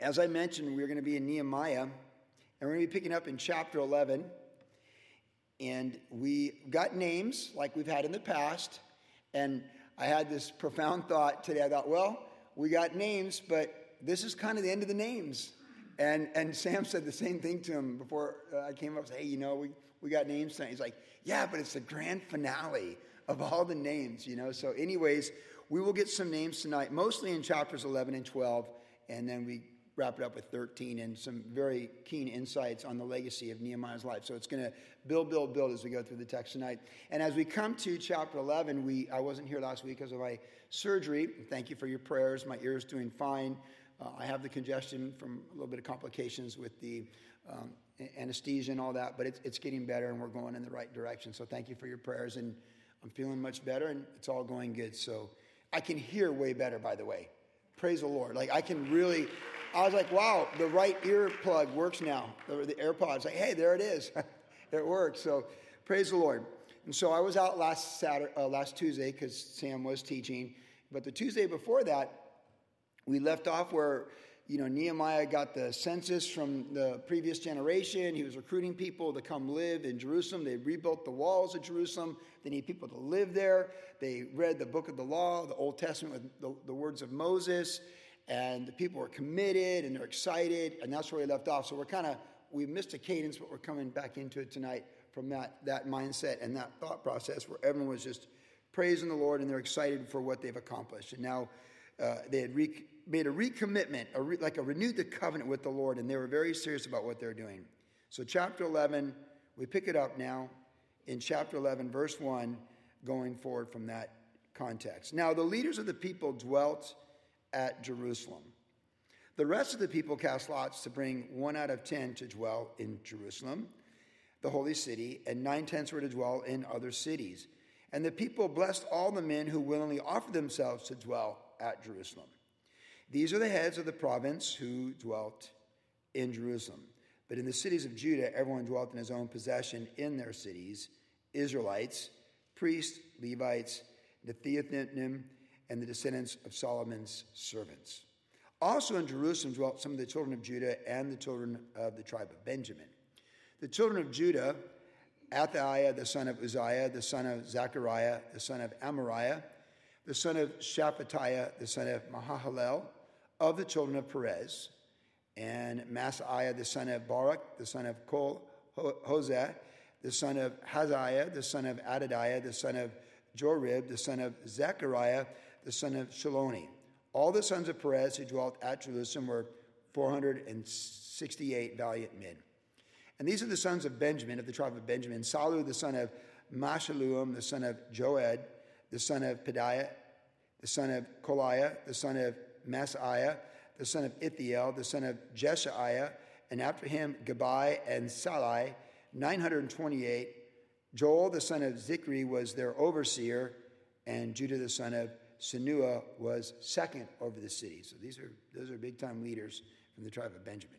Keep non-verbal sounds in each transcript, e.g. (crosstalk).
As I mentioned, we're going to be in Nehemiah, and we're going to be picking up in chapter 11. And we got names like we've had in the past. And I had this profound thought today. I thought, well, we got names, but this is kind of the end of the names. And, and Sam said the same thing to him before uh, I came up. Said, hey, you know, we, we got names tonight. He's like, yeah, but it's the grand finale of all the names, you know. So, anyways, we will get some names tonight, mostly in chapters 11 and 12, and then we wrap it up with 13 and some very keen insights on the legacy of Nehemiah's life. So it's going to build, build, build as we go through the text tonight. And as we come to chapter 11, we I wasn't here last week because of my surgery. Thank you for your prayers. My ear is doing fine. Uh, I have the congestion from a little bit of complications with the um, anesthesia and all that, but it's, it's getting better and we're going in the right direction. So thank you for your prayers. And I'm feeling much better and it's all going good. So I can hear way better, by the way. Praise the Lord. Like I can really, I was like, wow, the right ear plug works now. The, the AirPods, like, hey, there it is. (laughs) it works. So praise the Lord. And so I was out last Saturday, uh, last Tuesday because Sam was teaching. But the Tuesday before that, we left off where you know Nehemiah got the census from the previous generation. He was recruiting people to come live in Jerusalem. They rebuilt the walls of Jerusalem. They need people to live there. They read the book of the law, the Old Testament with the, the words of Moses, and the people were committed and they're excited. And that's where we left off. So we're kind of we missed a cadence, but we're coming back into it tonight from that that mindset and that thought process where everyone was just praising the Lord and they're excited for what they've accomplished. And now uh, they had re- made a recommitment, a re- like a renewed the covenant with the Lord, and they were very serious about what they're doing. So, chapter 11, we pick it up now in chapter 11, verse 1, going forward from that context. Now, the leaders of the people dwelt at Jerusalem. The rest of the people cast lots to bring one out of ten to dwell in Jerusalem, the holy city, and nine tenths were to dwell in other cities. And the people blessed all the men who willingly offered themselves to dwell at Jerusalem. These are the heads of the province who dwelt in Jerusalem. But in the cities of Judah, everyone dwelt in his own possession in their cities Israelites, priests, Levites, the Nethinim, and the descendants of Solomon's servants. Also in Jerusalem dwelt some of the children of Judah and the children of the tribe of Benjamin. The children of Judah, Athaiah, the son of Uzziah, the son of Zechariah, the son of Amariah, the son of Shephatiah, the son of Mahalalel, of the children of Perez, and Maaseiah, the son of Baruch, the son of Kol Hoseh, the son of Haziah, the son of Adadiah, the son of Jorib, the son of Zechariah, the son of Shaloni. All the sons of Perez who dwelt at Jerusalem were 468 valiant men. And these are the sons of Benjamin, of the tribe of Benjamin Salu, the son of Meshullam, the son of Joed, the son of Pedaiah, the son of Kolaiah, the son of Maaseiah, the son of Ithiel, the son of Jeshaiah, and after him Gabai and Salai, 928. Joel, the son of Zichri, was their overseer, and Judah, the son of Senua, was second over the city. So these are those are big time leaders from the tribe of Benjamin.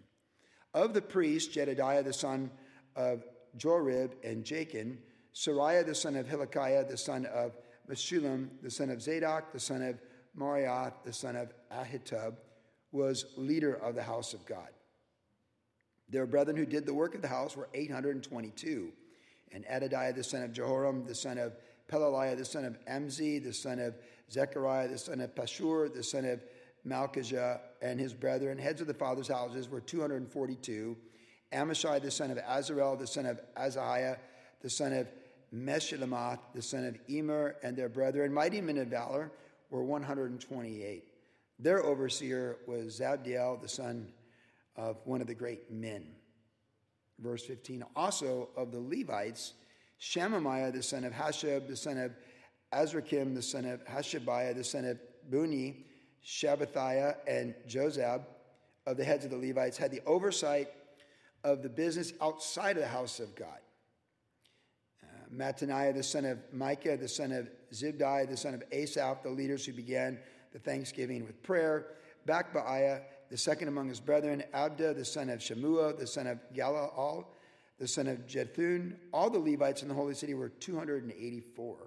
Of the priests, Jedediah, the son of Jorib and Jachin, Seraiah, the son of Hilkiah, the son of Meshullam, the son of Zadok, the son of Meraioth, the son of Ahitub, was leader of the house of God. Their brethren who did the work of the house were 822. And Adadiah, the son of Jehoram, the son of Pelaliah, the son of Amzi, the son of Zechariah, the son of Pashur, the son of Malchijah, and his brethren, heads of the fathers' houses, were 242. Amashai, the son of Azarel, the son of Azahiah, the son of Meshillemoth, the son of Emer, and their brethren, mighty men of valor, were 128. Their overseer was Zabdiel, the son of one of the great men. Verse 15 Also of the Levites, Shemaiah, the son of Hashab, the son of Azrakim, the son of Hashabiah, the son of Buni, Shabbathiah, and Josab, of the heads of the Levites, had the oversight of the business outside of the house of God. Uh, Mattaniah, the son of Micah, the son of Zibdai, the son of Asaph, the leaders who began the thanksgiving with prayer. Bakbaiah, the second among his brethren. Abda, the son of Shemua, the son of Galal, the son of Jethun. All the Levites in the holy city were 284.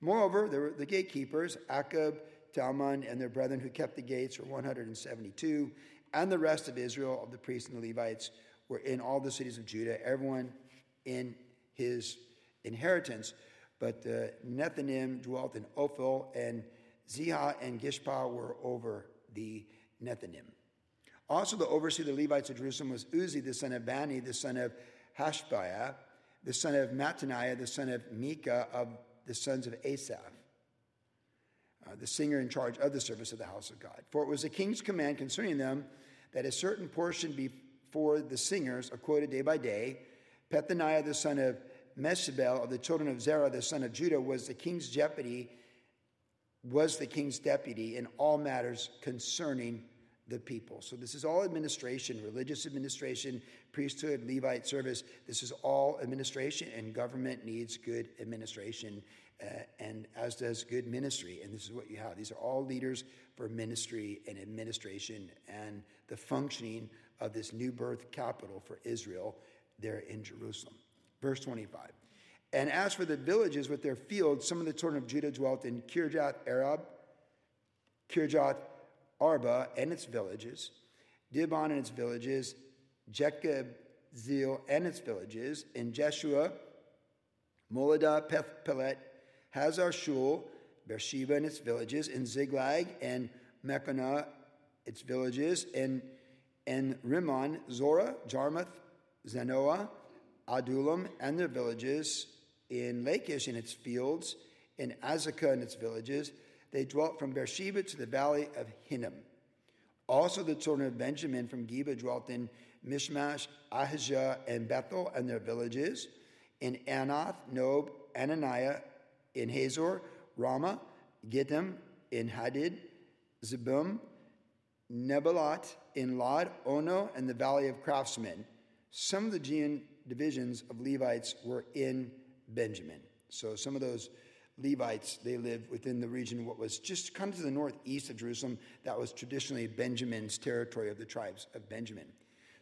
Moreover, there were the gatekeepers, Akab, Talmon, and their brethren who kept the gates were 172. and the rest of Israel, of the priests and the Levites, were in all the cities of Judah, everyone in his inheritance. But uh, the Nethinim dwelt in Ophel, and Ziha and Gishpa were over the Nethinim. Also, the overseer of the Levites of Jerusalem was Uzzi, the son of Bani, the son of Hashbiah, the son of Mattaniah, the son of Micah, of the sons of Asaph, uh, the singer in charge of the service of the house of God. For it was the king's command concerning them that a certain portion be for the singers, are quoted day by day. Pethaniah, the son of Meshabel, of the children of Zerah, the son of Judah, was the king's deputy, was the king's deputy in all matters concerning the people. So this is all administration, religious administration, priesthood, Levite service. This is all administration, and government needs good administration, uh, and as does good ministry. And this is what you have. These are all leaders for ministry and administration and the functioning of this new birth capital for Israel there in Jerusalem. Verse 25. And as for the villages with their fields, some of the children of Judah dwelt in Kirjath Arab, Kirjath Arba and its villages, Dibon and its villages, Jekabzeel and its villages, in Jeshua, Moladah, Peth Pelet, Hazar Shul, Beersheba and its villages, in Ziklag and Mechanah, its villages, and and Rimmon, Zorah, Jarmuth, Zanoah, Adullam, and their villages, in Lachish and its fields, in Azekah and its villages, they dwelt from Beersheba to the valley of Hinnom. Also, the children of Benjamin from Geba dwelt in Michmash, Ahijah, and Bethel and their villages, in Anath, Nob, Ananiah, in Hazor, Ramah, Gittim, in Hadid, Zebum, Nebalat, in Lod, Ono, and the valley of craftsmen. Some of the Judean divisions of Levites were in Benjamin. So some of those Levites, they lived within the region, what was just kind of to the northeast of Jerusalem, that was traditionally Benjamin's territory of the tribes of Benjamin.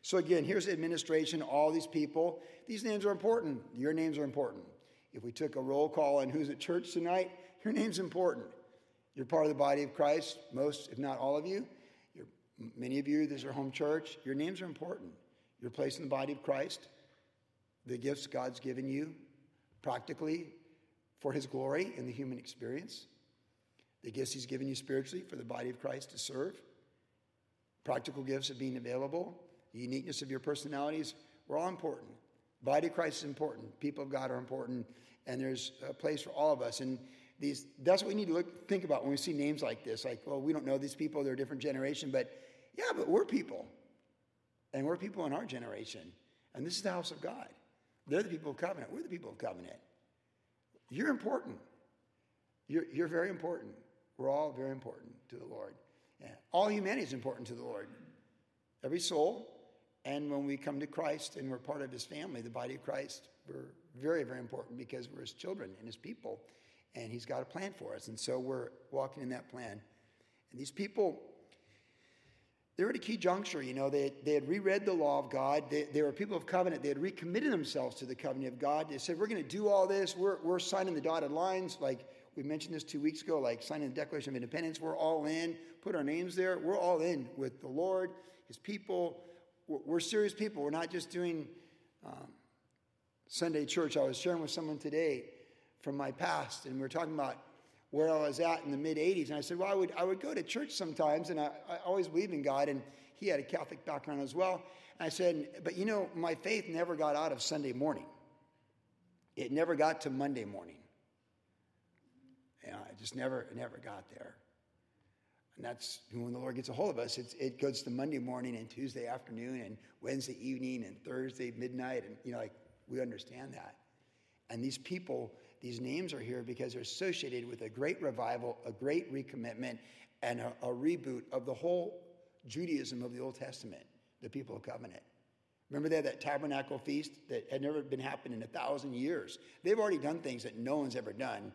So again, here's administration, all these people. These names are important. Your names are important. If we took a roll call on who's at church tonight, your name's important. You're part of the body of Christ, most, if not all of you. You're, many of you, this is your home church. Your names are important. Your place in the body of Christ. The gifts God's given you, practically, for his glory in the human experience, the gifts he's given you spiritually for the body of Christ to serve, practical gifts of being available, the uniqueness of your personalities, we're all important. Body of Christ is important. People of God are important, and there's a place for all of us. And these, that's what we need to look, think about when we see names like this. Like, well, we don't know these people; they're a different generation. But yeah, but we're people, and we're people in our generation. And this is the house of God. They're the people of covenant. We're the people of covenant. You're important. You're, you're very important. We're all very important to the Lord. Yeah. All humanity is important to the Lord. Every soul. And when we come to Christ and we're part of his family, the body of Christ, we're very, very important because we're his children and his people. And he's got a plan for us. And so we're walking in that plan. And these people, they were at a key juncture. You know, they, they had reread the law of God. They, they were people of covenant. They had recommitted themselves to the covenant of God. They said, We're going to do all this. We're, we're signing the dotted lines. Like we mentioned this two weeks ago, like signing the Declaration of Independence. We're all in. Put our names there. We're all in with the Lord, His people. We're, we're serious people. We're not just doing um, Sunday church. I was sharing with someone today from my past, and we were talking about where I was at in the mid 80s. And I said, Well, I would, I would go to church sometimes, and I, I always believed in God. And he had a Catholic background as well. And I said, But you know, my faith never got out of Sunday morning, it never got to Monday morning. You I just never, never got there. And that's when the Lord gets a hold of us. it goes to Monday morning and Tuesday afternoon and Wednesday evening and Thursday midnight. And, you know, like we understand that. And these people, these names are here because they're associated with a great revival, a great recommitment, and a, a reboot of the whole Judaism of the Old Testament, the people of covenant. Remember they had that tabernacle feast that had never been happened in a thousand years. They've already done things that no one's ever done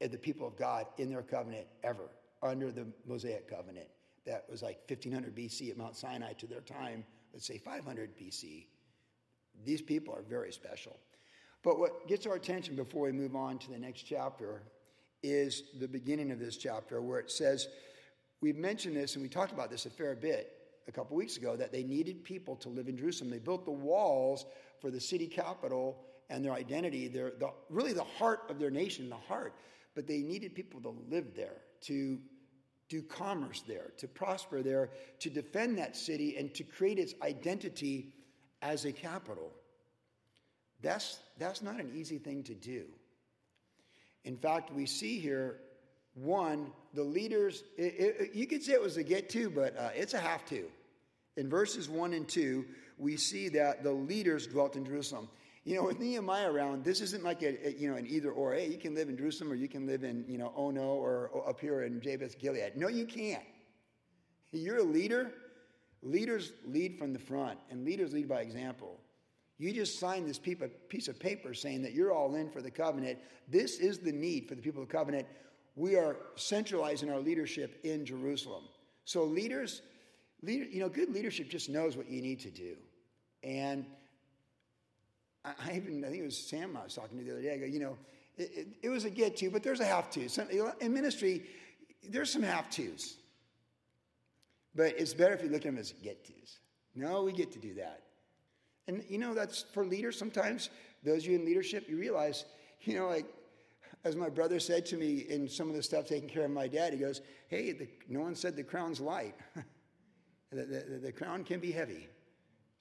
at the people of God in their covenant ever, under the Mosaic covenant. That was like 1500 BC at Mount Sinai to their time, let's say 500 BC. These people are very special. But what gets our attention before we move on to the next chapter is the beginning of this chapter where it says, we've mentioned this and we talked about this a fair bit. a couple weeks ago that they needed people to live in Jerusalem. They built the walls for the city capital and their identity, their, the, really the heart of their nation, the heart. But they needed people to live there, to do commerce there, to prosper there, to defend that city, and to create its identity as a capital. That's, that's not an easy thing to do. In fact, we see here one, the leaders, it, it, you could say it was a get to, but uh, it's a have to. In verses 1 and 2, we see that the leaders dwelt in Jerusalem. You know, with Nehemiah around, this isn't like a, a, you know an either or. Hey, you can live in Jerusalem or you can live in you know Ono or, or up here in Jabesh Gilead. No, you can't. You're a leader. Leaders lead from the front, and leaders lead by example. You just signed this piece of paper saying that you're all in for the covenant. This is the need for the people of the covenant. We are centralizing our leadership in Jerusalem. So leaders, leader, you know, good leadership just knows what you need to do. And I even, I think it was Sam I was talking to the other day. I go, you know, it, it, it was a get to, but there's a have to. in ministry, there's some have tos. But it's better if you look at them as get tos. No, we get to do that. And you know, that's for leaders sometimes, those of you in leadership, you realize, you know, like, as my brother said to me in some of the stuff taking care of my dad, he goes, Hey, the, no one said the crown's light. (laughs) the, the, the, crown can be heavy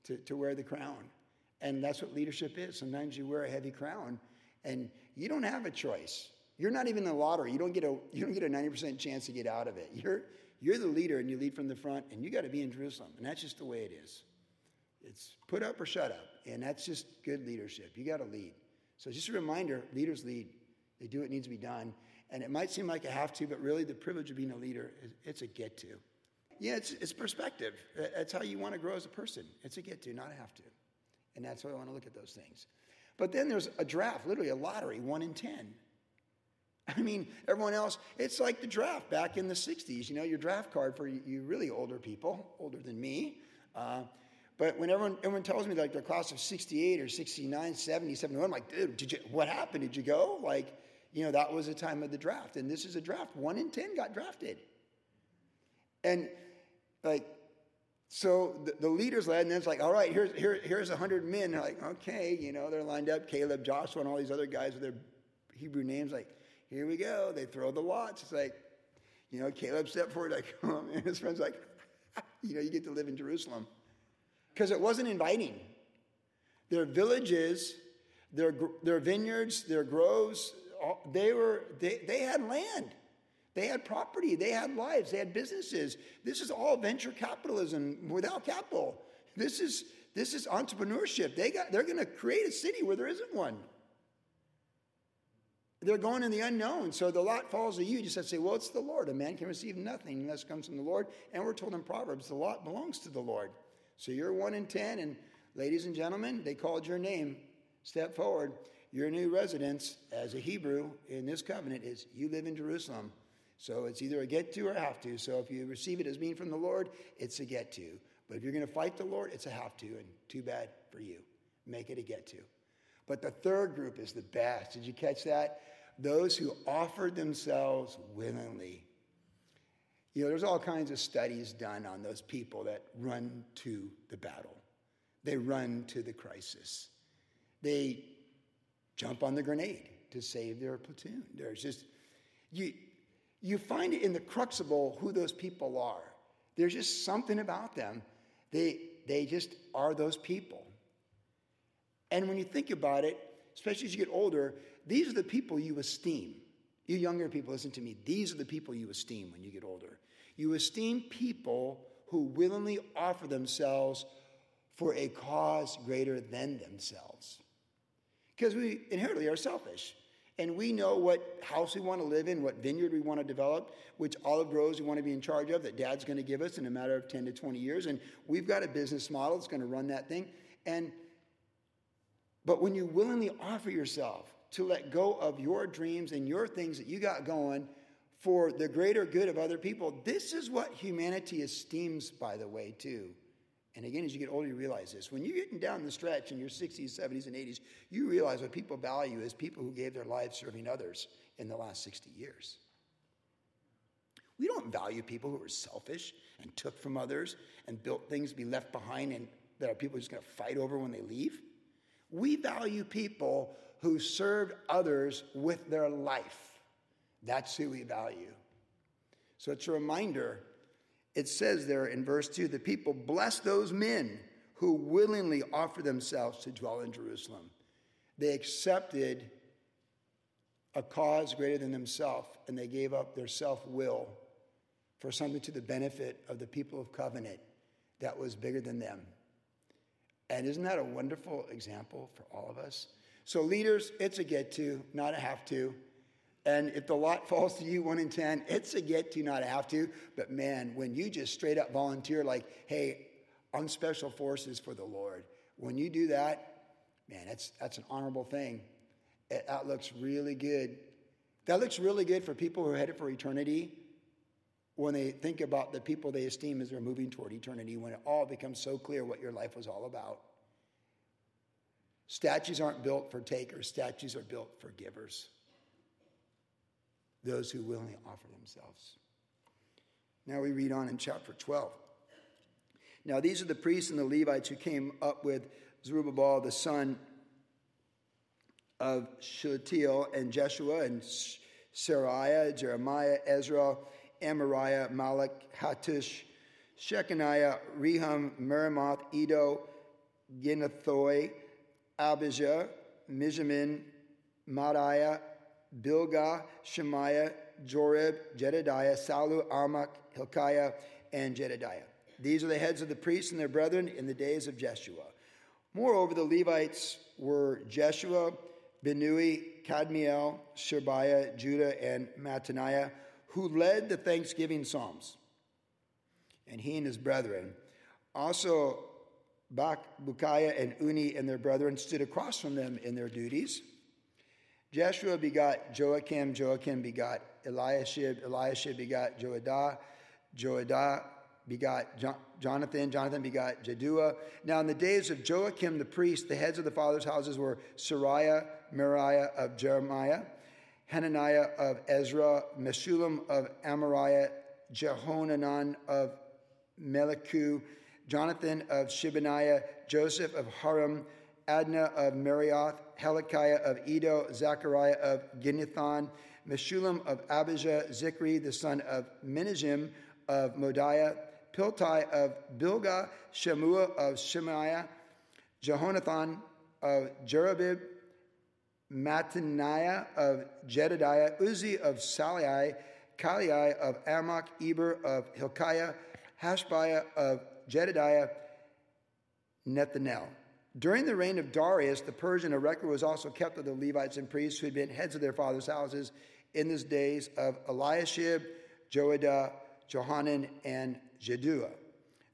to, to wear the crown. And that's what leadership is. Sometimes you wear a heavy crown and you don't have a choice. You're not even in the lottery. You don't get a, you don't get a 90% chance to get out of it. You're, you're the leader and you lead from the front and you got to be in Jerusalem. And that's just the way it is. It's put up or shut up. And that's just good leadership. You got to lead. So just a reminder leaders lead, they do what needs to be done. And it might seem like a have to, but really the privilege of being a leader, it's a get to. Yeah, it's, it's perspective. That's how you want to grow as a person. It's a get to, not a have to. And that's why I want to look at those things. But then there's a draft, literally a lottery, one in 10. I mean, everyone else, it's like the draft back in the 60s. You know, your draft card for you really older people, older than me. Uh, but when everyone, everyone tells me like their class of 68 or 69, 70, 71, I'm like, dude, did you, what happened? Did you go? Like, you know, that was the time of the draft. And this is a draft. One in 10 got drafted. And like, so the, the leaders led, and then it's like, all right, here's, here, here's 100 men. They're like, okay, you know, they're lined up. Caleb, Joshua, and all these other guys with their Hebrew names, like, here we go. They throw the lots. It's like, you know, Caleb stepped forward, like, (laughs) and his friend's like, (laughs) you know, you get to live in Jerusalem. Because it wasn't inviting. Their villages, their, their vineyards, their groves, they, were, they, they had land. They had property, they had lives, they had businesses. This is all venture capitalism without capital. This is this is entrepreneurship. They got they're going to create a city where there isn't one. They're going in the unknown. So the lot falls to you. You just have to say, well, it's the Lord. A man can receive nothing unless it comes from the Lord. And we're told in Proverbs, the lot belongs to the Lord. So you're one in ten, and ladies and gentlemen, they called your name. Step forward. Your new residence as a Hebrew in this covenant is you live in Jerusalem. So it's either a get to or a have to. So if you receive it as being from the Lord, it's a get to. But if you're going to fight the Lord, it's a have to. And too bad for you. Make it a get to. But the third group is the best. Did you catch that? Those who offered themselves willingly. You know, there's all kinds of studies done on those people that run to the battle. They run to the crisis. They jump on the grenade to save their platoon. There's just you you find it in the crucible who those people are. There's just something about them. They, they just are those people. And when you think about it, especially as you get older, these are the people you esteem. You younger people, listen to me. These are the people you esteem when you get older. You esteem people who willingly offer themselves for a cause greater than themselves. Because we inherently are selfish. And we know what house we want to live in, what vineyard we want to develop, which olive groves we want to be in charge of that dad's going to give us in a matter of 10 to 20 years. And we've got a business model that's going to run that thing. And but when you willingly offer yourself to let go of your dreams and your things that you got going for the greater good of other people, this is what humanity esteems, by the way, too. And again, as you get older, you realize this. When you're getting down the stretch in your 60s, 70s, and 80s, you realize what people value is people who gave their lives serving others in the last 60 years. We don't value people who are selfish. and took from others and built things to be left behind and that are people just going to fight over when they leave. We value people who served others with their life. That's who we value. So it's a reminder. It says there in verse 2 the people bless those men who willingly offer themselves to dwell in Jerusalem. They accepted a cause greater than themselves and they gave up their self will for something to the benefit of the people of covenant that was bigger than them. And isn't that a wonderful example for all of us? So, leaders, it's a get to, not a have to. And if the lot (laughs) falls to you, one in 10, it's a get to, not a have to. But man, when you just straight up volunteer, like, hey, I'm special forces for the Lord, when you do that, man, that's, that's an honorable thing. It, that looks really good. That looks really good for people who are headed for eternity when they think about the people they esteem as they're moving toward eternity, when it all becomes so clear what your life was all about. Statues aren't built for takers, statues are built for givers, those who willingly offer themselves. Now we read on in chapter 12. Now these are the priests and the Levites who came up with Zerubbabel, the son of Shealtiel, and Jeshua, and Seraiah, Jeremiah, Ezra, Amariah, Malach, Hattush, Shechaniah, Rehum, Meremoth, Iddo, Ginnethoi, Abijah, Mijamin, Madiah, Bilgah, Shemaiah, Jorib, Jedediah, Salu, Amok, Hilkiah, and Jedediah. These are the heads of the priests and their brethren in the days of Jeshua. Moreover, the Levites were Jeshua, Binnui, Kadmiel, Sherebiah, Judah, and Mattaniah, who led the thanksgiving psalms. And he and his brethren. Also, Bakbukiah and Unni and their brethren stood across from them in their duties. Jeshua begot Joachim, Joachim begot Eliashib, Eliashib begot Joadah, Joadah begot Jonathan, Jonathan begot Jaddua. Now, in the days of Joachim the priest, the heads of the fathers' houses were Seraiah, Meraiah of Jeremiah, Hananiah of Ezra, Meshullam of Amariah, Jehonanan of Melicu, Jonathan of Shebaniah, Joseph of Haram, Adna of Meraioth, Hezekiah of Edo, Zechariah of Ginnethon, Meshullam of Abijah, Zichri, the son of Menajim of Modiah, Piltai of Bilgah, Shemua of Shemaiah, Jehonathan of Jerubib, Mattaniah of Jedediah, Uzzi of Salai, Kaliai of Amok, Eber of Hilkiah, Hashbiah of Jedediah, Nethanel. During the reign of Darius, the Persian, a record was also kept of the Levites and priests who had been heads of their fathers' houses in the days of Eliashib, Joadah, Johanan, and Jaddua,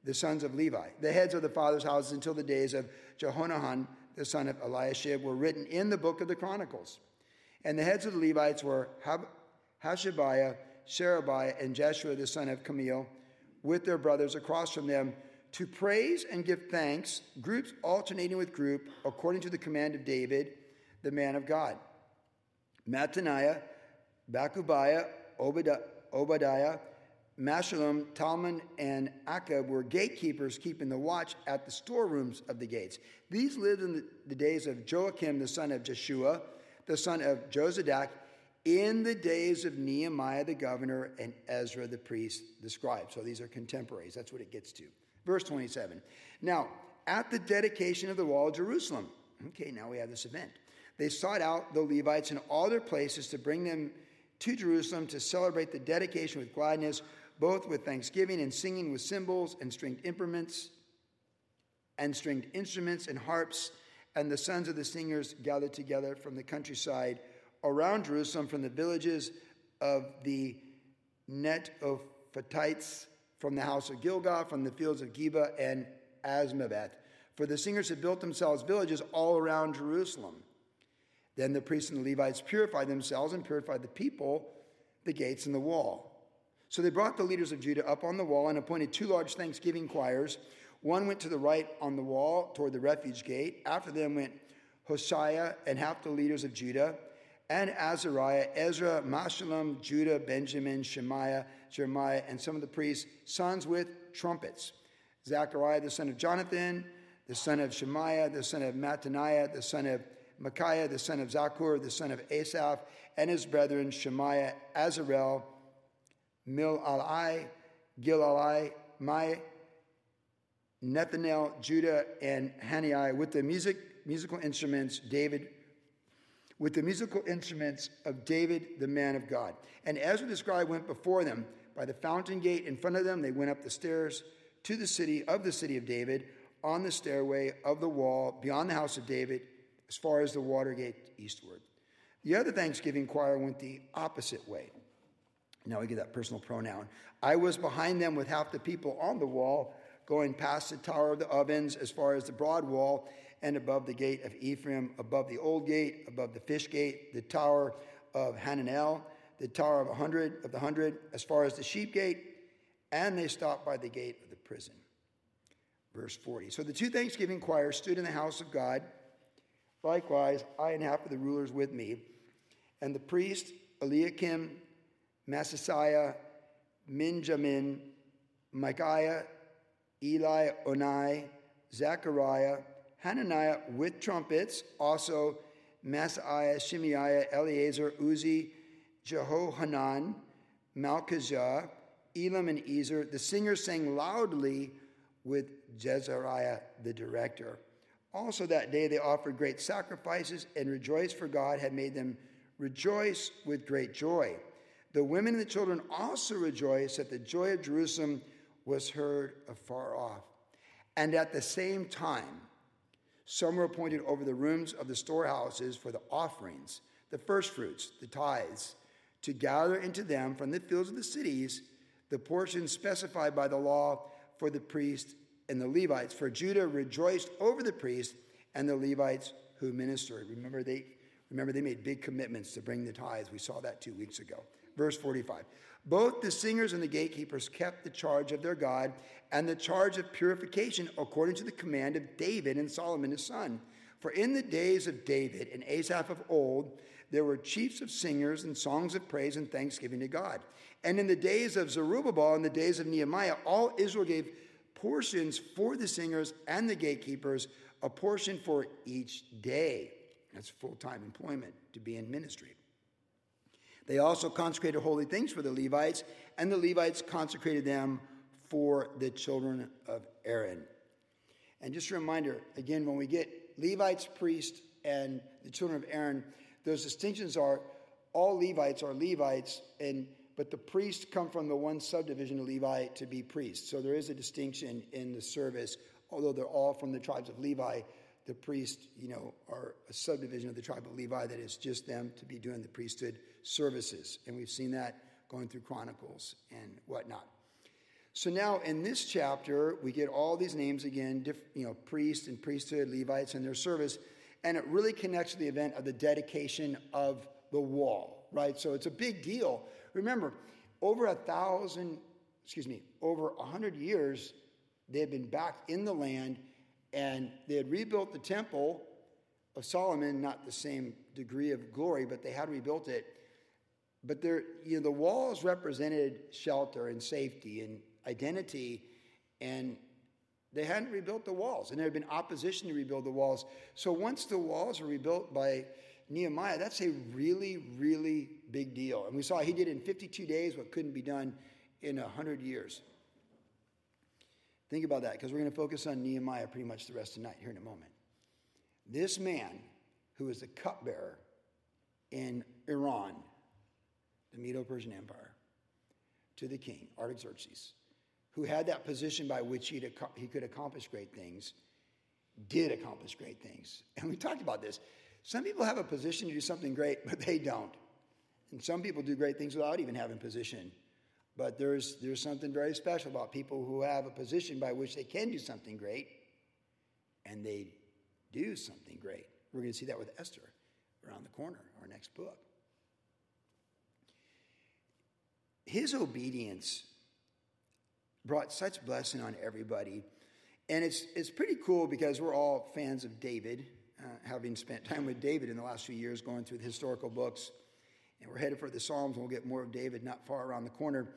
the sons of Levi. The heads of the fathers' houses until the days of Jehonahan, the son of Eliashib, were written in the book of the Chronicles. And the heads of the Levites were Hashabiah, Sherebiah, and Jeshua, the son of Kadmiel, with their brothers across from them to praise and give thanks, groups alternating with group, according to the command of David, the man of God. Mattaniah, Bakbukiah, Obadiah, Meshullam, Talmon, and Akab were gatekeepers keeping the watch at the storerooms of the gates. These lived in the, the days of Joachim, the son of Jeshua, the son of Josadak, in the days of Nehemiah the governor and Ezra the priest, the scribe. So these are contemporaries. That's what it gets to. Verse 27. Now, at the dedication of the wall of Jerusalem, okay, now we have this event. They sought out the Levites in all their places to bring them to Jerusalem to celebrate the dedication with gladness both with thanksgiving and singing with cymbals and stringed implements and stringed instruments and harps. And the sons of the singers gathered together from the countryside around Jerusalem, from the villages of the Netophatites, from the house of Gilgal, from the fields of Geba and Azmaveth. For the singers had built themselves villages all around Jerusalem. Then the priests and the Levites purified themselves and purified the people, the gates, and the wall. So they brought the leaders of Judah up on the wall and appointed two large thanksgiving choirs. One went to the right on the wall toward the refuge gate. After them went Hoshiah and half the leaders of Judah. And Azariah, Ezra, Meshullam, Judah, Benjamin, Shemaiah, Jeremiah, and some of the priests, sons with trumpets. Zechariah, the son of Jonathan, the son of Shemaiah, the son of Mattaniah, the son of Micaiah, the son of Zaccur, the son of Asaph, and his brethren, Shemaiah, Azarel, Milalai, Gilalai, Mai, Nethanel, Judah, and Hanani, with the music, musical instruments, David, with the musical instruments of David, the man of God. And Ezra the scribe went before them by the fountain gate in front of them. They went up the stairs to the city of the city of David on the stairway of the wall beyond the house of David as far as the water gate eastward. The other Thanksgiving choir went the opposite way. Now we get that personal pronoun. I was behind them with half the people on the wall, going past the tower of the ovens as far as the broad wall and above the gate of Ephraim, above the old gate, above the fish gate, the tower of Hananel, the tower of a hundred of the hundred, as far as the sheep gate, and they stopped by the gate of the prison. Verse 40. So the two Thanksgiving choirs stood in the house of God. Likewise, I and half of the rulers with me, and the priest Eliakim, Maaseiah, Minjamin, Micaiah, Eli, Onai, Zechariah, Hananiah with trumpets, also Maaseiah, Shemaiah, Eleazar, Uzzi, Jehohanan, Malchijah, Elam, and Ezer. The singers sang loudly with Jezariah, the director. Also that day they offered great sacrifices and rejoiced, for God had made them rejoice with great joy. The women and the children also rejoiced that the joy of Jerusalem was heard afar off. And at the same time, some were appointed over the rooms of the storehouses for the offerings, the firstfruits, the tithes, to gather into them from the fields of the cities the portions specified by the law for the priests and the Levites. For Judah rejoiced over the priests and the Levites who ministered. Remember they remember they made big commitments to bring the tithes. We saw that 2 weeks ago. Verse 45. Both the singers and the gatekeepers kept the charge of their God and the charge of purification according to the command of David and Solomon his son. For in the days of David and Asaph of old, there were chiefs of singers and songs of praise and thanksgiving to God. And in the days of Zerubbabel and the days of Nehemiah, all Israel gave portions for the singers and the gatekeepers, a portion for each day. That's full time employment to be in ministry. They also consecrated holy things for the Levites, and the Levites consecrated them for the children of Aaron. And just a reminder again, when we get Levites, priests, and the children of Aaron, those distinctions are all Levites are Levites, and but the priests come from the one subdivision of Levi to be priests. So there is a distinction in the service, although they're all from the tribes of Levi. The priests, you know, are a subdivision of the tribe of Levi that is just them to be doing the priesthood services. And we've seen that going through Chronicles and whatnot. So now in this chapter, we get all these names again, you know, priests and priesthood, Levites and their service, and it really connects to the event of the dedication of the wall, right? So it's a big deal Remember, over a thousand, excuse me, over a hundred years, they had been back in the land and they had rebuilt the temple of Solomon, not the same degree of glory, but they had rebuilt it. But there, you know, the walls represented shelter and safety and identity, and they hadn't rebuilt the walls, and there had been opposition to rebuild the walls. So once the walls were rebuilt by Nehemiah, that's a really, really big deal. And we saw he did in 52 days what couldn't be done in 100 years. Think about that because we're going to focus on Nehemiah pretty much the rest of the night here in a moment. This man, who is the cupbearer in Iran, the Medo Persian Empire, to the king, Artaxerxes, who had that position by which he he could accomplish great things, did accomplish great things. And we talked about this. Some people have a position to do something great, but they don't. And some people do great things without even having position. But there's, there's something very special about people who have a position by which they can do something great, and they do something great. We're going to see that with Esther around the corner, our next book. His obedience brought such blessing on everybody. And it's, it's pretty cool because we're all fans of David uh, having spent time with David in the last few years, going through the historical books. And we're headed for the Psalms, and we'll get more of David not far around the corner.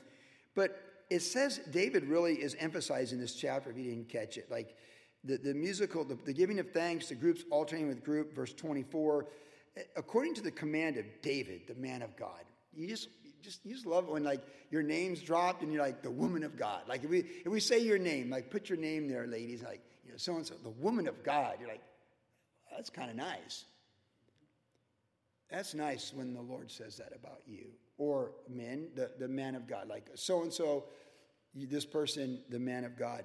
But it says David really is emphasizing this chapter, if you didn't catch it. Like the, the musical, the, the giving of thanks, the groups alternating with group, verse 24. According to the command of David, the man of God. You just just you just love when like your name's dropped and you're like the woman of God. Like if we if we say your name, like put your name there, ladies, like you know, so and so, the woman of God. You're like, that's kind of nice. That's nice when the Lord says that about you. Or men, the, the man of God, like so and so, this person, the man of God.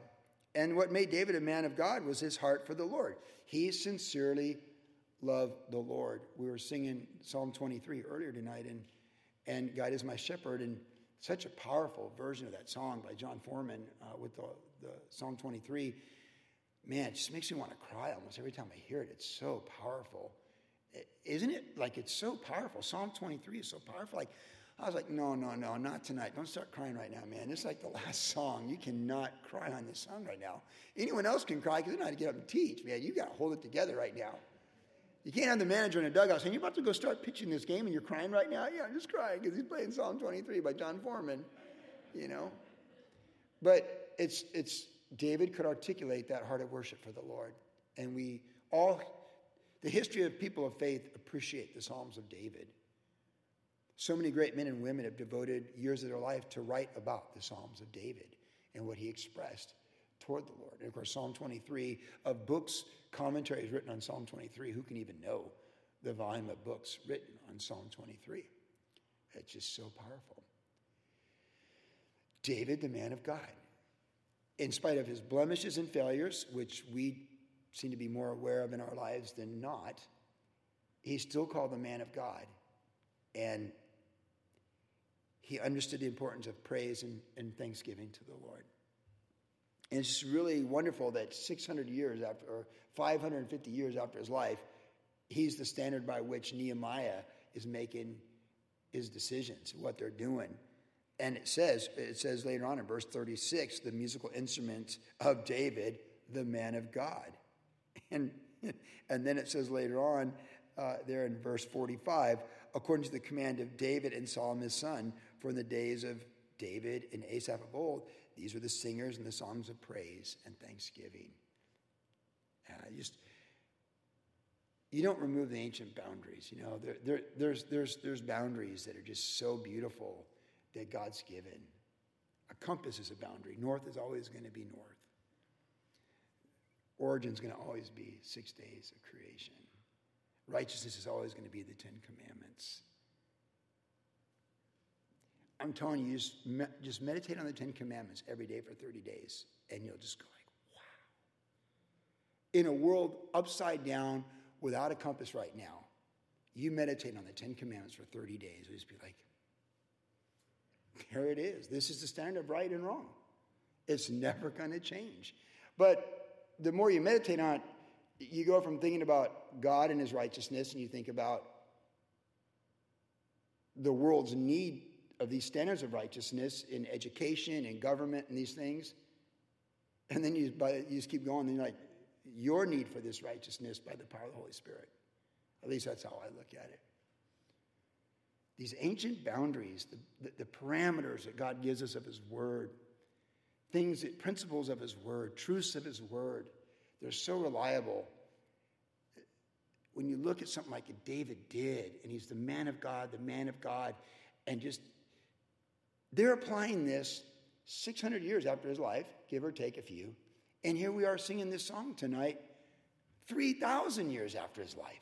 And what made David a man of God was his heart for the Lord. He sincerely loved the Lord. We were singing Psalm 23 earlier tonight, and and God is my shepherd. And such a powerful version of that song by Jon Foreman uh, with the, the Psalm 23. Man, it just makes me want to cry almost every time I hear it. It's so powerful. Isn't it? Like, it's so powerful. Psalm 23 is so powerful. Like, I was like, no, no, no, not tonight. Don't start crying right now, man. It's like the (laughs) last song. You cannot cry on this song right now. Anyone else can cry because they know how to get up and teach, man. You got to hold it together right now. You can't have the manager in a dugout saying, You're about to go start pitching this game and you're crying right now? Yeah, I'm just crying because he's playing Psalm 23 by Jon Foreman, you know? But it's, it's, David could articulate that heart of worship for the Lord. And we all, the history of people of faith appreciate the Psalms of David. So many great men and women have devoted years of their life to write about the Psalms of David and what he expressed toward the Lord. And of course, Psalm 23 of books, commentaries written on Psalm 23. Who can even know the volume of books written on Psalm 23? It's just so powerful. David, the man of God, in spite of his blemishes and failures, which we seem to be more aware of in our lives than not, he's still called the man of God. And he understood the importance of praise and, and thanksgiving to the Lord. And it's really wonderful that 600 years after, or 550 years after his life, he's the standard by which Nehemiah is making his decisions, what they're doing. And it says, it says later on in verse 36, the musical instruments of David, the man of God. (laughs) And, and then it says later on, uh, there in verse 45, according to the command of David and Solomon his son, for in the days of David and Asaph of old, these are the singers and the songs of praise and thanksgiving. Uh, I just, you don't remove the ancient boundaries. You know, there, there, there's, there's, there's boundaries that are just so beautiful that God's given. A compass is a boundary. North is always going to be north. Origin's going to always be six days of creation. Righteousness is always going to be the Ten Commandments. I'm telling you, just, me, just meditate on the Ten Commandments every day for 30 days, and you'll just go like, wow. In a world upside down without a compass right now, you meditate on the Ten Commandments for 30 days, you'll just be like, there it is. This is the standard of right and wrong. It's never going to change. But the more you meditate on it, you go from thinking about God and his righteousness, and you think about the world's need of these standards of righteousness in education and government and these things. And then you, by, you just keep going, and you're like, your need for this righteousness by the power of the Holy Spirit. At least that's how I look at it. These ancient boundaries, the, the, the parameters that God gives us of His Word, things, that, principles of His Word, truths of His Word, they're so reliable. When you look at something like David did, and he's the man of God, the man of God, and just they're applying this 600 years after his life, give or take a few. And here we are singing this song tonight, 3,000 years after his life.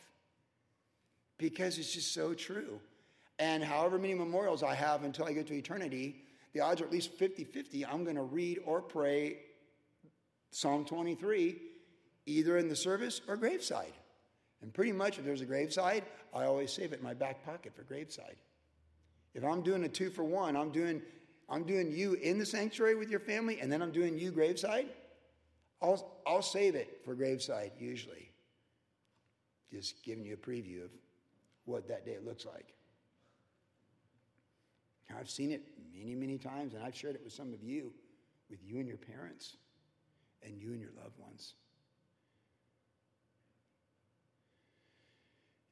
Because it's just so true. And however many memorials I have until I get to eternity, the odds are at least 50 50. I'm going to read or pray Psalm 23 either in the service or graveside. And pretty much if there's a graveside, I always save it in my back pocket for graveside. If I'm doing a two for one, I'm doing, I'm doing you in the sanctuary with your family, and then I'm doing you graveside. I'll, I'll save it for graveside usually. Just giving you a preview of what that day looks like. I've seen it many, many times, and I've shared it with some of you, with you and your parents, and you and your loved ones.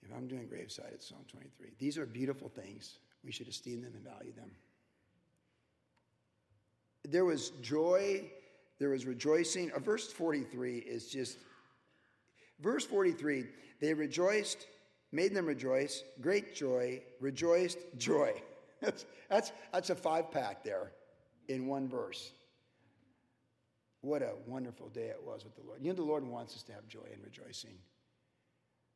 If I'm doing graveside, it's Psalm 23. These are beautiful things. We should esteem them and value them. There was joy, there was rejoicing. Verse 43 is just, verse 43, they rejoiced, made them rejoice, great joy, rejoiced, joy. (laughs) That's, that's, that's a five pack there in one verse. What a wonderful day it was with the Lord. You know, the Lord wants us to have joy and rejoicing,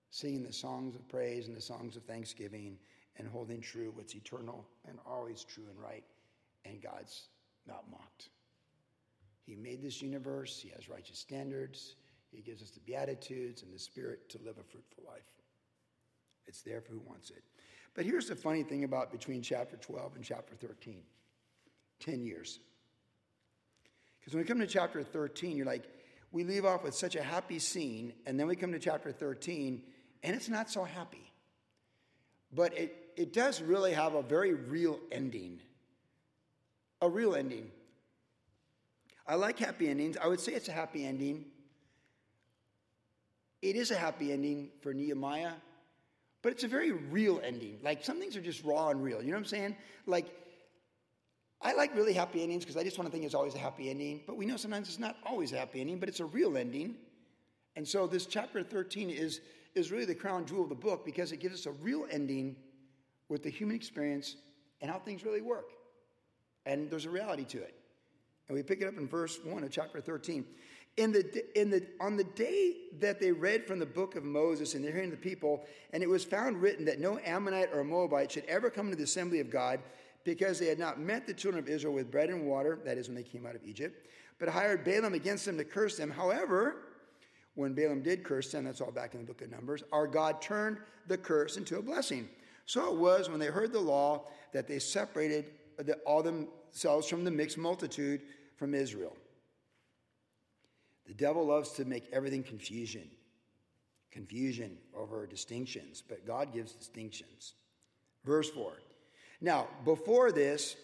singing the songs of praise and the songs of thanksgiving, and holding true what's eternal and always true and right, and God's not mocked. He made this universe, He has righteous standards, He gives us the Beatitudes and the Spirit to live a fruitful life. It's there for who wants it. But here's the funny thing about between chapter 12 and chapter 13 10 years. Because when we come to chapter 13, you're like, we leave off with such a happy scene, and then we come to chapter 13, and it's not so happy. But it, it does really have a very real ending. A real ending. I like happy endings. I would say it's a happy ending. It is a happy ending for Nehemiah, but it's a very real ending. Like some things are just raw and real. You know what I'm saying? Like I like really happy endings because I just want to think it's always a happy ending. But we know sometimes it's not always a happy ending, but it's a real ending. And so this chapter 13 is, is really the crown jewel of the book because it gives us a real ending with the human experience and how things really work. And there's a reality to it. And we pick it up in verse 1 of chapter 13. In the, in the, on the day that they read from the book of Moses and they're hearing the people, and it was found written that no Ammonite or Moabite should ever come into the assembly of God, because they had not met the children of Israel with bread and water, that is when they came out of Egypt, but hired Balaam against them to curse them. However, when Balaam did curse them, that's all back in the book of Numbers, our God turned the curse into a blessing. So it was when they heard the law that they separated all themselves from the mixed multitude from Israel. The devil loves to make everything confusion, confusion over distinctions, but God gives distinctions. Verse 4 now, before this,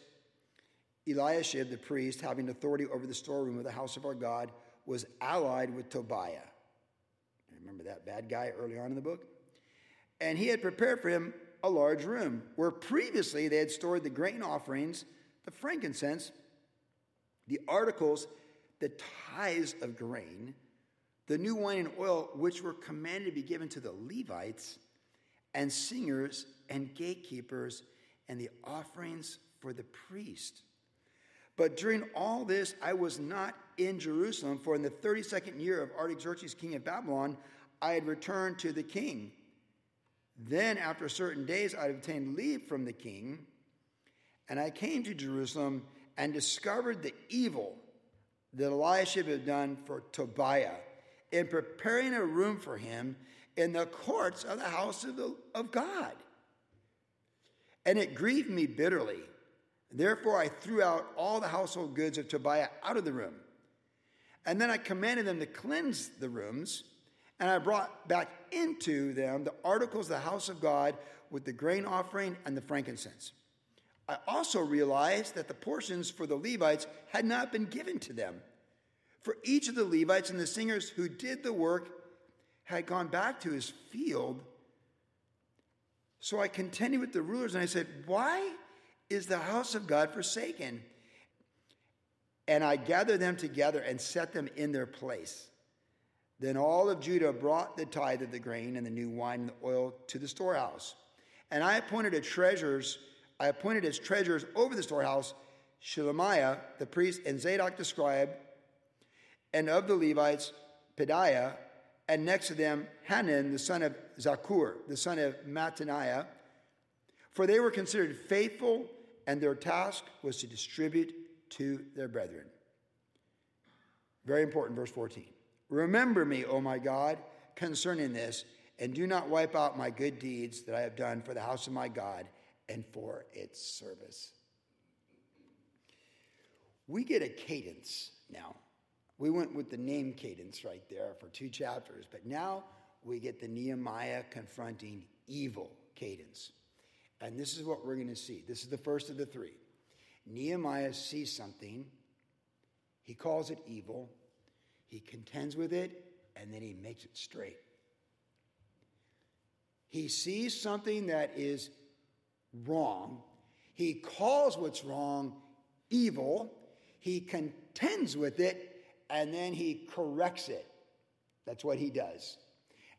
Eliashib the priest, having authority over the storeroom of the house of our God, was allied with Tobiah. Remember that bad guy early on in the book? And he had prepared for him a large room where previously they had stored the grain offerings, the frankincense, the articles, the tithes of grain, the new wine and oil, which were commanded to be given to the Levites and singers and gatekeepers and the offerings for the priest. But during all this, I was not in Jerusalem, for in the 32nd year of Artaxerxes, king of Babylon, I had returned to the king. Then, after certain days, I obtained leave from the king, and I came to Jerusalem and discovered the evil that Eliashib had done for Tobiah in preparing a room for him in the courts of the house of, the, of God and it grieved me bitterly. Therefore, I threw out all the household goods of Tobiah out of the room. And then I commanded them to cleanse the rooms, and I brought back into them the articles of the house of God with the grain offering and the frankincense. I also realized that the portions for the Levites had not been given to them. For each of the Levites and the singers who did the work had gone back to his field so I continued with the rulers and I said, Why is the house of God forsaken? And I gathered them together and set them in their place. Then all of Judah brought the tithe of the grain and the new wine and the oil to the storehouse. And I appointed a treasures, I appointed as treasurers over the storehouse Shelemiah the priest and Zadok the scribe, and of the Levites, Pedaiah and next to them Hanan, the son of Zakur, the son of Mattaniah, for they were considered faithful, and their task was to distribute to their brethren. Very important, verse 14. Remember me, O my God, concerning this, and do not wipe out my good deeds that I have done for the house of my God and for its service. We get a cadence now we went with the name cadence right there for two chapters, but now we get the Nehemiah confronting evil cadence. And this is what we're going to see. This is the first of the three. Nehemiah sees something, he calls it evil, he contends with it, and then he makes it straight. He sees something that is wrong. He calls what's wrong evil. He contends with it and then he corrects it. That's what he does.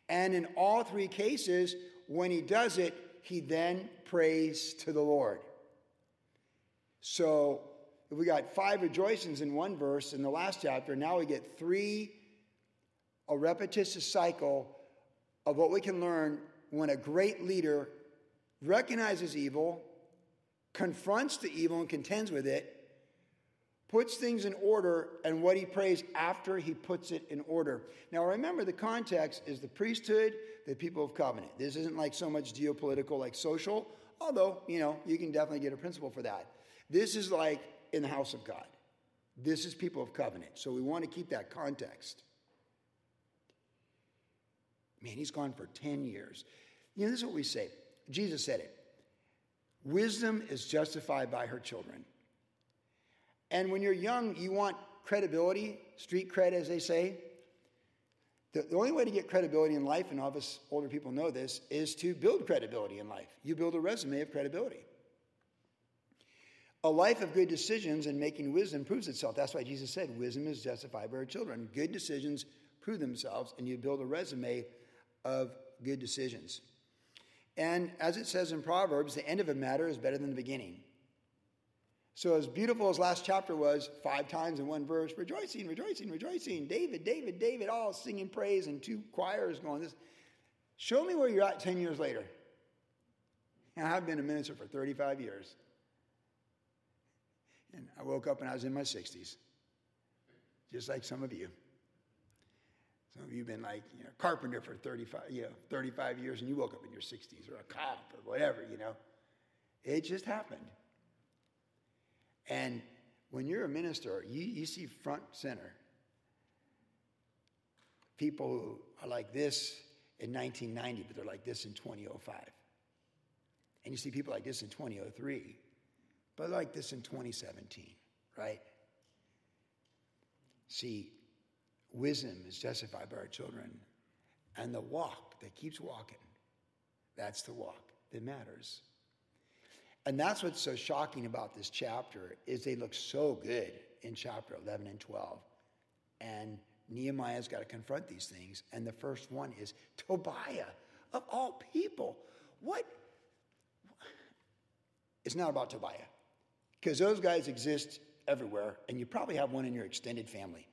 And in all three cases, when he does it, he then prays to the Lord. So we got five rejoicings in one verse in the last chapter, now we get three, a repetitious cycle of what we can learn when a great leader recognizes evil, confronts the evil and contends with it, puts things in order, and what he prays after he puts it in order. Now remember, the context is the priesthood, the people of covenant. This isn't like so much geopolitical, like social, although, you know, you can definitely get a principle for that. This is like in the house of God. This is people of covenant. So we want to keep that context. Man, he's gone for 10 years. You know, this is what we say. Jesus said it. Wisdom is justified by her children. And when you're young, you want credibility, street cred, as they say. The, the only way to get credibility in life, and all of us older people know this, is to build credibility in life. You build a resume of credibility. A life of good decisions and making wisdom proves itself. That's why Jesus said, Wisdom is justified by her children. Good decisions prove themselves, and you build a resume of good decisions. And as it says in Proverbs, the end of a matter is better than the beginning. So, as beautiful as last chapter was, five times in one verse, rejoicing, rejoicing, rejoicing, David, David, David, all singing praise, and two choirs going this. Show me where you're at 10 years later. And I've been a minister for 35 years. And I woke up and I was in my 60s, just like some of you. Some of you have been like, you know, carpenter for 35, you know, 35 years and you woke up in your 60s or a cop or whatever, you know. It just happened. And when you're a minister, you, you see front center people who are like this in 1990, but they're like this in 2005. And you see people like this in 2003, but like this in 2017, right? See, wisdom is justified by our children, and the walk that keeps walking, that's the walk that matters. And that's what's so shocking about this chapter is they look so good in chapter 11 and 12. And Nehemiah's got to confront these things. And the first one is Tobiah, of all people. What? It's not about Tobiah, because those guys exist everywhere, and you probably have one in your extended family.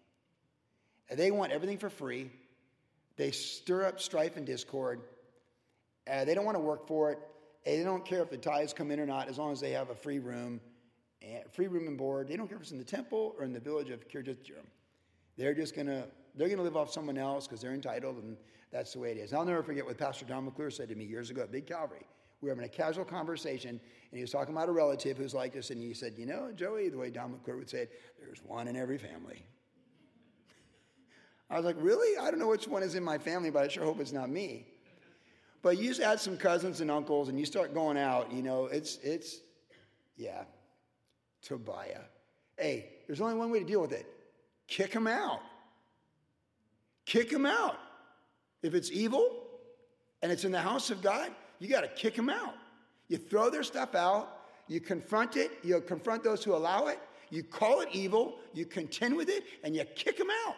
And they want everything for free. They stir up strife and discord. Uh, they don't want to work for it. And they don't care if the tithes come in or not, as long as they have a free room, free room and board. They don't care if it's in the temple or in the village of Kirjath They're just gonna they're gonna live off someone else because they're entitled, and that's the way it is. I'll never forget what Pastor Don McClure said to me years ago at Big Calvary. We were having a casual conversation, and he was talking about a relative who's like this, and he said, "You know, Joey, the way Don McClure would say it, there's one in every family." I was like, "Really? I don't know which one is in my family, but I sure hope it's not me." But you just add some cousins and uncles and you start going out, you know, it's, it's, yeah, Tobiah. Hey, there's only one way to deal with it kick him out. Kick him out. If it's evil and it's in the house of God, you got to kick them out. You throw their stuff out, you confront it, you confront those who allow it, you call it evil, you contend with it, and you kick them out.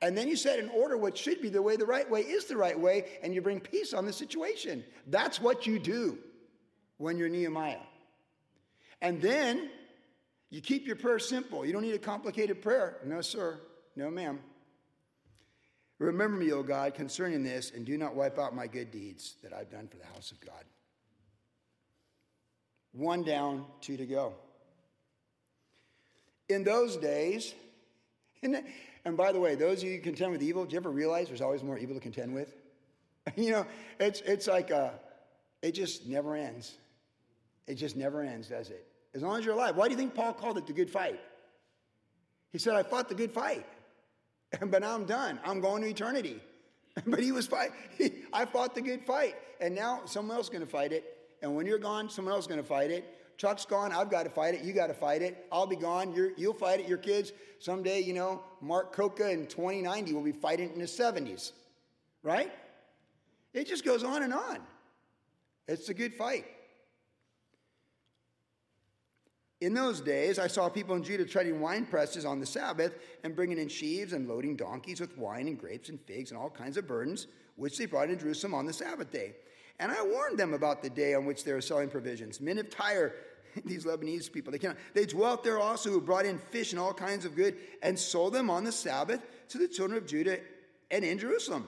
And then you set in order what should be the way, the right way is the right way, and you bring peace on the situation. That's what you do when you're Nehemiah. And then you keep your prayer simple. You don't need a complicated prayer. No, sir. No, ma'am. Remember me, O God, concerning this, and do not wipe out my good deeds that I've done for the house of God. One down, two to go. In those days, (laughs) and by the way, those of you who contend with evil, do you ever realize there's always more evil to contend with? (laughs) you know, it's, it's like a, uh, it just never ends. It just never ends, does it? As long as you're alive. Why do you think Paul called it the good fight? He said, I fought the good fight, (laughs) but I'm done. I'm going to eternity. (laughs) but he was fight. (laughs) I fought the good fight, and now someone else is going to fight it. And when you're gone, someone else is going to fight it. Chuck's gone. I've got to fight it. You got to fight it. I'll be gone. you will fight it. Your kids. Someday, you know, Mark Coca in 2090 will be fighting in his 70s. Right? It just goes on and on. It's a good fight. In those days, I saw people in Judah treading wine presses on the Sabbath and bringing in sheaves and loading donkeys with wine and grapes and figs and all kinds of burdens, which they brought in Jerusalem on the Sabbath day. And I warned them about the day on which they were selling provisions. Men of Tyre, (laughs) these Lebanese people, they, cannot, they dwelt there also who brought in fish and all kinds of good and sold them on the Sabbath to the children of Judah and in Jerusalem.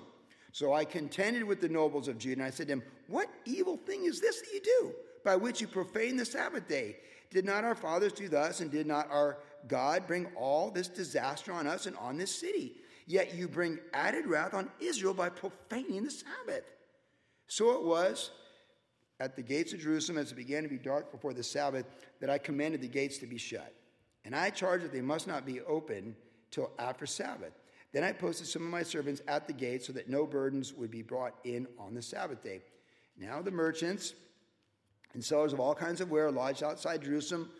So I contended with the nobles of Judah, and I said to them, What evil thing is this that you do, by which you profane the Sabbath day? Did not our fathers do thus, and did not our God bring all this disaster on us and on this city? Yet you bring added wrath on Israel by profaning the Sabbath. So it was at the gates of Jerusalem as it began to be dark before the Sabbath that I commanded the gates to be shut. And I charged that they must not be open till after Sabbath. Then I posted some of my servants at the gate so that no burdens would be brought in on the Sabbath day. Now the merchants and sellers of all kinds of ware lodged outside Jerusalem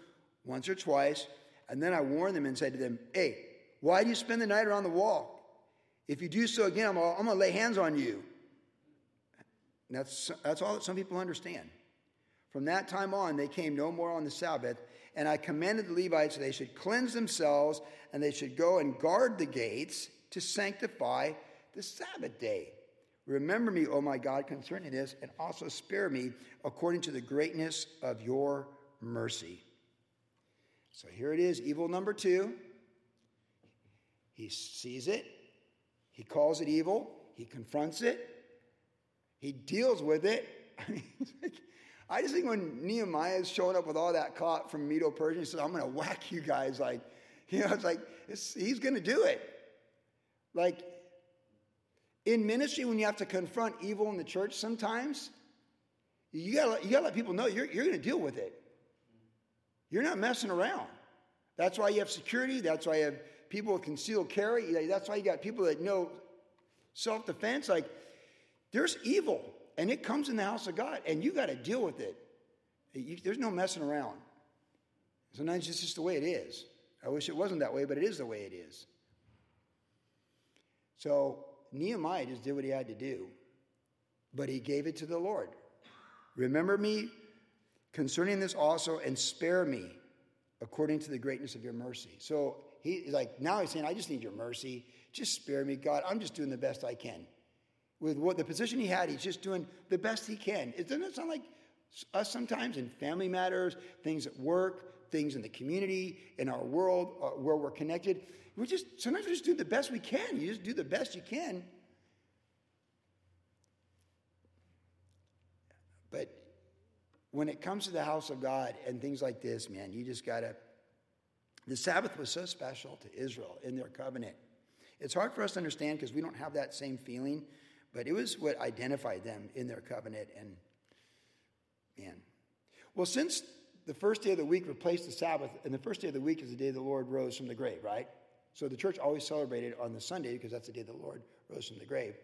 once or twice. And then I warned them and said to them, Hey, why do you spend the night around the wall? If you do so again, I'm, I'm going to lay hands on you. And that's, that's all that some people understand. From that time on, they came no more on the Sabbath, and I commanded the Levites that they should cleanse themselves and they should go and guard the gates to sanctify the Sabbath day. Remember me, O my God, concerning this, and also spare me according to the greatness of your mercy. So here it is, evil number two. He sees it, he calls it evil, he confronts it, he deals with it. (laughs) I just think when Nehemiah is showing up with all that caught from Medo Persia, he says, I'm going to whack you guys. Like, (laughs) you know, it's like, it's, he's going to do it. Like, in ministry, when you have to confront evil in the church, sometimes you gotta, you gotta let people know you're, you're gonna deal with it. You're not messing around. That's why you have security. That's why you have people with concealed carry. That's why you got people that know self defense. Like, there's evil, and it comes in the house of God, and you got to deal with it. You, there's no messing around. Sometimes it's just the way it is. I wish it wasn't that way, but it is the way it is. So Nehemiah just did what he had to do, but he gave it to the Lord. Remember me concerning this also, and spare me according to the greatness of your mercy. So he's like, now he's saying, I just need your mercy. Just spare me, God. I'm just doing the best I can. With what the position he had, he's just doing the best he can. Doesn't it sound like us sometimes in family matters, things at work, things in the community, in our world uh, where we're connected. We just sometimes we just do the best we can. You just do the best you can. But when it comes to the house of God and things like this, man, you just gotta. The Sabbath was so special to Israel in their covenant. It's hard for us to understand because we don't have that same feeling, but it was what identified them in their covenant. And man, well, since the first day of the week replaced the Sabbath, and the first day of the week is the day the Lord rose from the grave, right? So the church always celebrated on the Sunday because that's the day the Lord rose from the grave.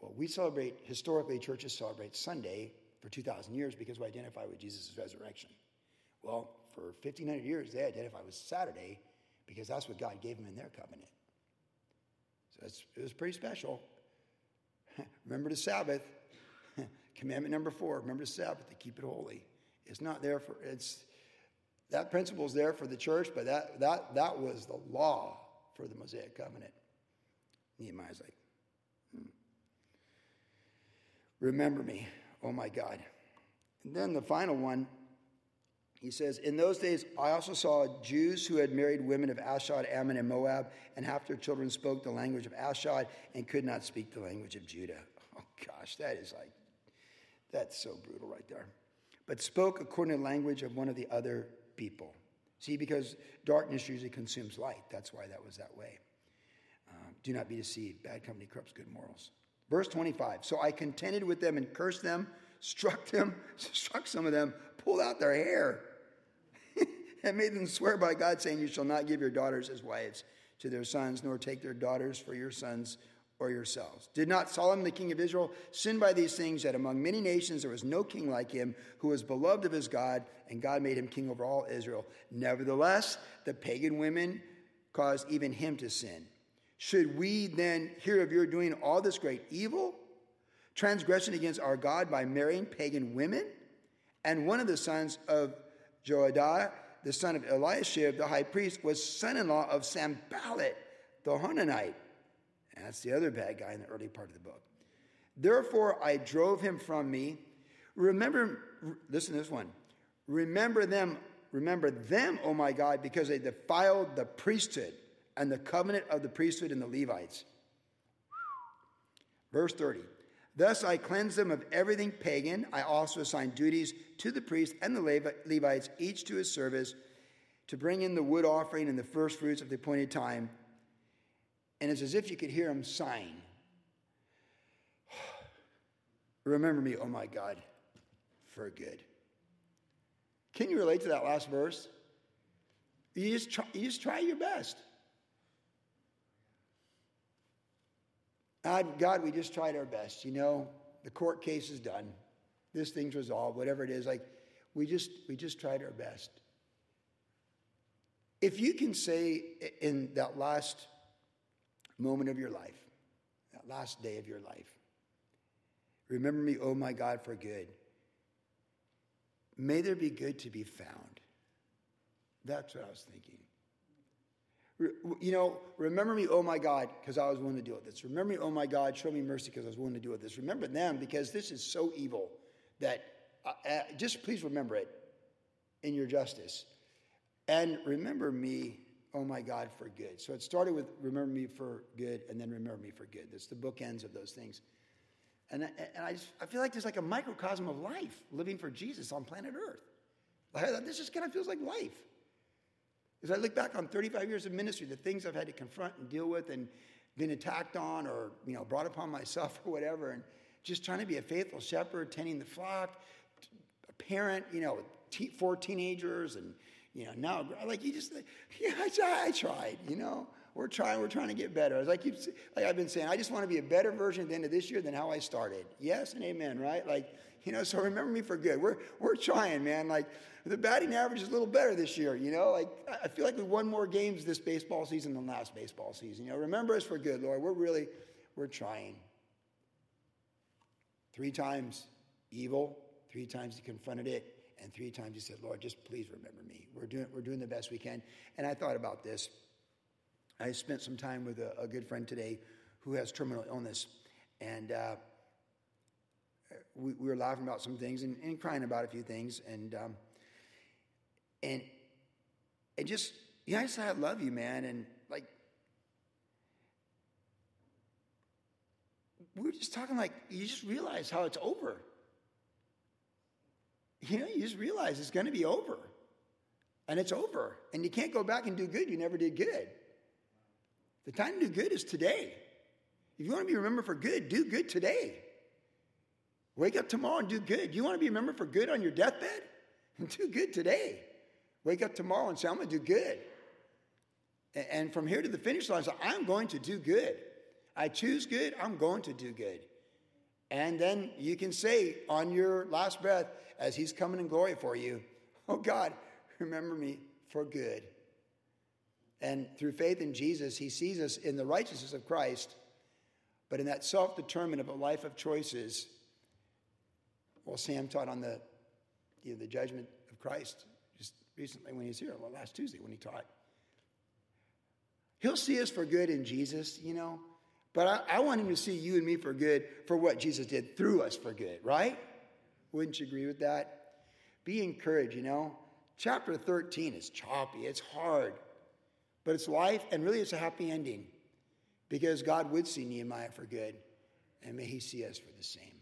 Well, we celebrate, historically, churches celebrate Sunday for 2,000 years because we identify with Jesus' resurrection. Well, for 1,500 years, they identify with Saturday because that's what God gave them in their covenant. So it was pretty special. (laughs) remember the Sabbath. (laughs) Commandment number four remember the Sabbath to keep it holy. It's not there for, it's, that principle is there for the church, but that, that, that was the law for the Mosaic covenant. Nehemiah's like, hmm. remember me, oh my God. And then the final one, he says, In those days I also saw Jews who had married women of Ashdod, Ammon, and Moab, and half their children spoke the language of Ashdod and could not speak the language of Judah. (laughs) Oh gosh, that is like, that's so brutal right there. But spoke according to the language of one of the other people. See, because darkness usually consumes light. That's why that was that way. Uh, do not be deceived. Bad company corrupts good morals. Verse 25. So I contended with them and cursed them, (laughs) struck them, (laughs) struck some of them, pulled out their hair, (laughs) and made them swear by God, saying, You shall not give your daughters as wives to their sons, nor take their daughters for your sons or yourselves. Did not Solomon, the king of Israel, sin by these things that among many nations there was no king like him who was beloved of his God, and God made him king over all Israel? Nevertheless, the pagan women caused even him to sin. Should we then hear of your doing all this great evil? transgression against our God by marrying pagan women, and one of the sons of Joiada, the son of Eliashib, the high priest, was son in law of Sanballat, the Horonite. That's the other bad guy in the early part of the book. Therefore, I drove him from me. Remember, listen to this one. Remember them, remember them, oh my God, because they defiled the priesthood and the covenant of the priesthood and the Levites. Verse 30. Thus I cleanse them of everything pagan. I also assign duties to the priests and the Levites, each to his service, to bring in the wood offering and the first fruits of the appointed time. And it's as if you could hear him sighing. Remember me, oh my God, for good. Can you relate to that last verse? You just try, you just try your best. God, we just tried our best. You know, the court case is done. This thing's resolved, whatever it is. Like, we just, we just tried our best. If you can say in that last moment of your life, that last day of your life, remember me, oh my God, for good. May there be good to be found. That's what I was thinking. You know, remember me, oh my God, because I was willing to deal with this. Remember me, oh my God, show me mercy because I was willing to deal with this. Remember them because this is so evil that uh, uh, just please remember it in your justice. And remember me, oh my God, for good. So it started with remember me for good and then remember me for good. That's the bookends of those things. And, and I, just, I feel like there's like a microcosm of life living for Jesus on planet Earth. Like, this just kind of feels like life. As I look back on 35 years of ministry, the things I've had to confront and deal with and been attacked on or, you know, brought upon myself (laughs) or whatever, and just trying to be a faithful shepherd, tending the flock, a parent, you know, four teenagers, and, you know, now, like, you just, (laughs) yeah, I, I tried, you know. We're trying, we're trying to get better. As I keep, like I've been saying, I just want to be a better version at the end of this year than how I started. Yes and amen, right? Like, you know, so remember me for good. We're, we're trying, man. Like, the batting average is a little better this year, you know? Like, I feel like we won more games this baseball season than last baseball season. You know, remember us for good, Lord. We're really, we're trying. Three times evil, three times he confronted it, and three times he said, Lord, just please remember me. We're doing, we're doing the best we can. And I thought about this. I spent some time with a, a good friend today who has terminal illness, and uh, we, we, were laughing about some things and, and, crying about a few things, and um, and and just yeah, I said I love you, man, and like we were just talking like you just realize how it's over. You know, you just realize it's going to be over, and it's over, and you can't go back and do good. You never did good. The time to do good is today. If you want to be remembered for good, do good today. Wake up tomorrow and do good. You want to be remembered for good on your deathbed? (laughs) Do good today. Wake up tomorrow and say, I'm going to do good. And from here to the finish line, say, I'm going to do good. I choose good, I'm going to do good. And then you can say on your last breath, as He's coming in glory for you, (laughs) Oh God, remember me for good. And through faith in Jesus, He sees us in the righteousness of Christ, but in that self determined of a life of choices. Well, Sam taught on the, you know, the judgment of Christ just recently when he was here, well, last Tuesday when he taught. He'll see us for good in Jesus, you know, but I, I, want him to see you and me for good for what Jesus did through us for good, right? Wouldn't you agree with that? Be encouraged, you know. Chapter 13 is choppy, it's hard, but it's life, and really it's a happy ending because God would see Nehemiah for good, and may he see us for the same.